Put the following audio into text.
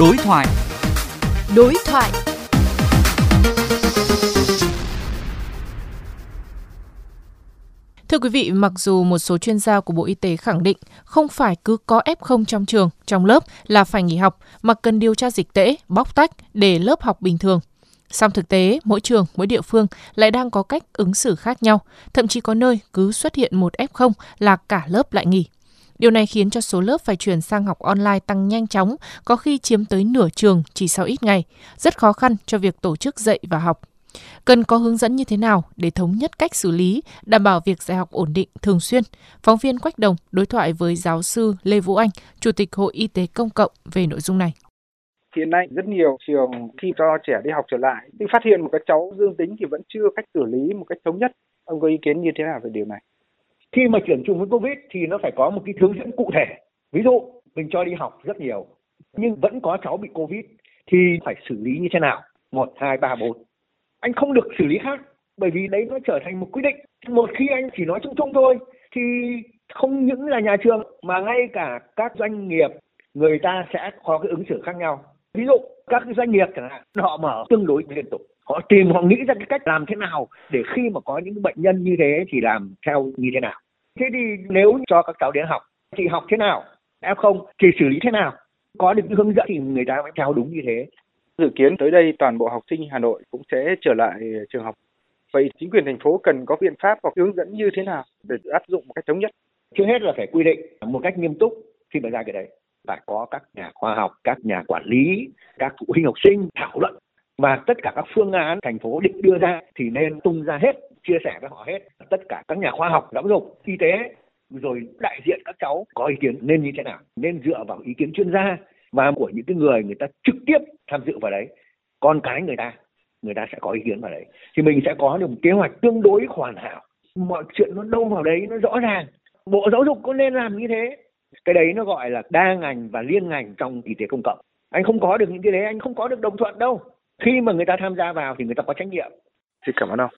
Đối thoại. Đối thoại. Thưa quý vị, mặc dù một số chuyên gia của Bộ Y tế khẳng định không phải cứ có F0 trong trường, trong lớp là phải nghỉ học, mà cần điều tra dịch tễ, bóc tách để lớp học bình thường. Song thực tế, mỗi trường, mỗi địa phương lại đang có cách ứng xử khác nhau, thậm chí có nơi cứ xuất hiện một F0 là cả lớp lại nghỉ. Điều này khiến cho số lớp phải chuyển sang học online tăng nhanh chóng, có khi chiếm tới nửa trường chỉ sau ít ngày, rất khó khăn cho việc tổ chức dạy và học. Cần có hướng dẫn như thế nào để thống nhất cách xử lý, đảm bảo việc dạy học ổn định, thường xuyên? Phóng viên Quách Đồng đối thoại với giáo sư Lê Vũ Anh, Chủ tịch Hội Y tế Công cộng về nội dung này. Hiện nay rất nhiều trường khi cho trẻ đi học trở lại, thì phát hiện một cái cháu dương tính thì vẫn chưa cách xử lý một cách thống nhất. Ông có ý kiến như thế nào về điều này? Khi mà chuyển chung với Covid thì nó phải có một cái hướng dẫn cụ thể. Ví dụ mình cho đi học rất nhiều, nhưng vẫn có cháu bị Covid thì phải xử lý như thế nào? Một, hai, ba, bốn. Anh không được xử lý khác bởi vì đấy nó trở thành một quy định. Một khi anh chỉ nói chung chung thôi thì không những là nhà trường mà ngay cả các doanh nghiệp người ta sẽ có cái ứng xử khác nhau. Ví dụ các cái doanh nghiệp chẳng hạn họ mở tương đối liên tục. Họ tìm họ nghĩ ra cái cách làm thế nào để khi mà có những bệnh nhân như thế thì làm theo như thế nào thế thì nếu cho các cháu đến học thì học thế nào f không thì xử lý thế nào có được hướng dẫn thì người ta phải theo đúng như thế Dự kiến tới đây toàn bộ học sinh Hà Nội cũng sẽ trở lại trường học. Vậy chính quyền thành phố cần có biện pháp hoặc hướng dẫn như thế nào để áp dụng một cách thống nhất? Trước hết là phải quy định một cách nghiêm túc khi mà ra cái đấy. Phải có các nhà khoa học, các nhà quản lý, các phụ huynh học sinh thảo luận và tất cả các phương án thành phố định đưa ra thì nên tung ra hết, chia sẻ với họ hết. Tất cả các nhà khoa học, giáo dục, y tế rồi đại diện các cháu có ý kiến nên như thế nào, nên dựa vào ý kiến chuyên gia và của những cái người người ta trực tiếp tham dự vào đấy. Con cái người ta người ta sẽ có ý kiến vào đấy. Thì mình sẽ có được một kế hoạch tương đối hoàn hảo. Mọi chuyện nó đâu vào đấy nó rõ ràng. Bộ giáo dục có nên làm như thế? Cái đấy nó gọi là đa ngành và liên ngành trong y tế công cộng. Anh không có được những cái đấy anh không có được đồng thuận đâu. Khi mà người ta tham gia vào thì người ta có trách nhiệm. Xin cảm ơn ông.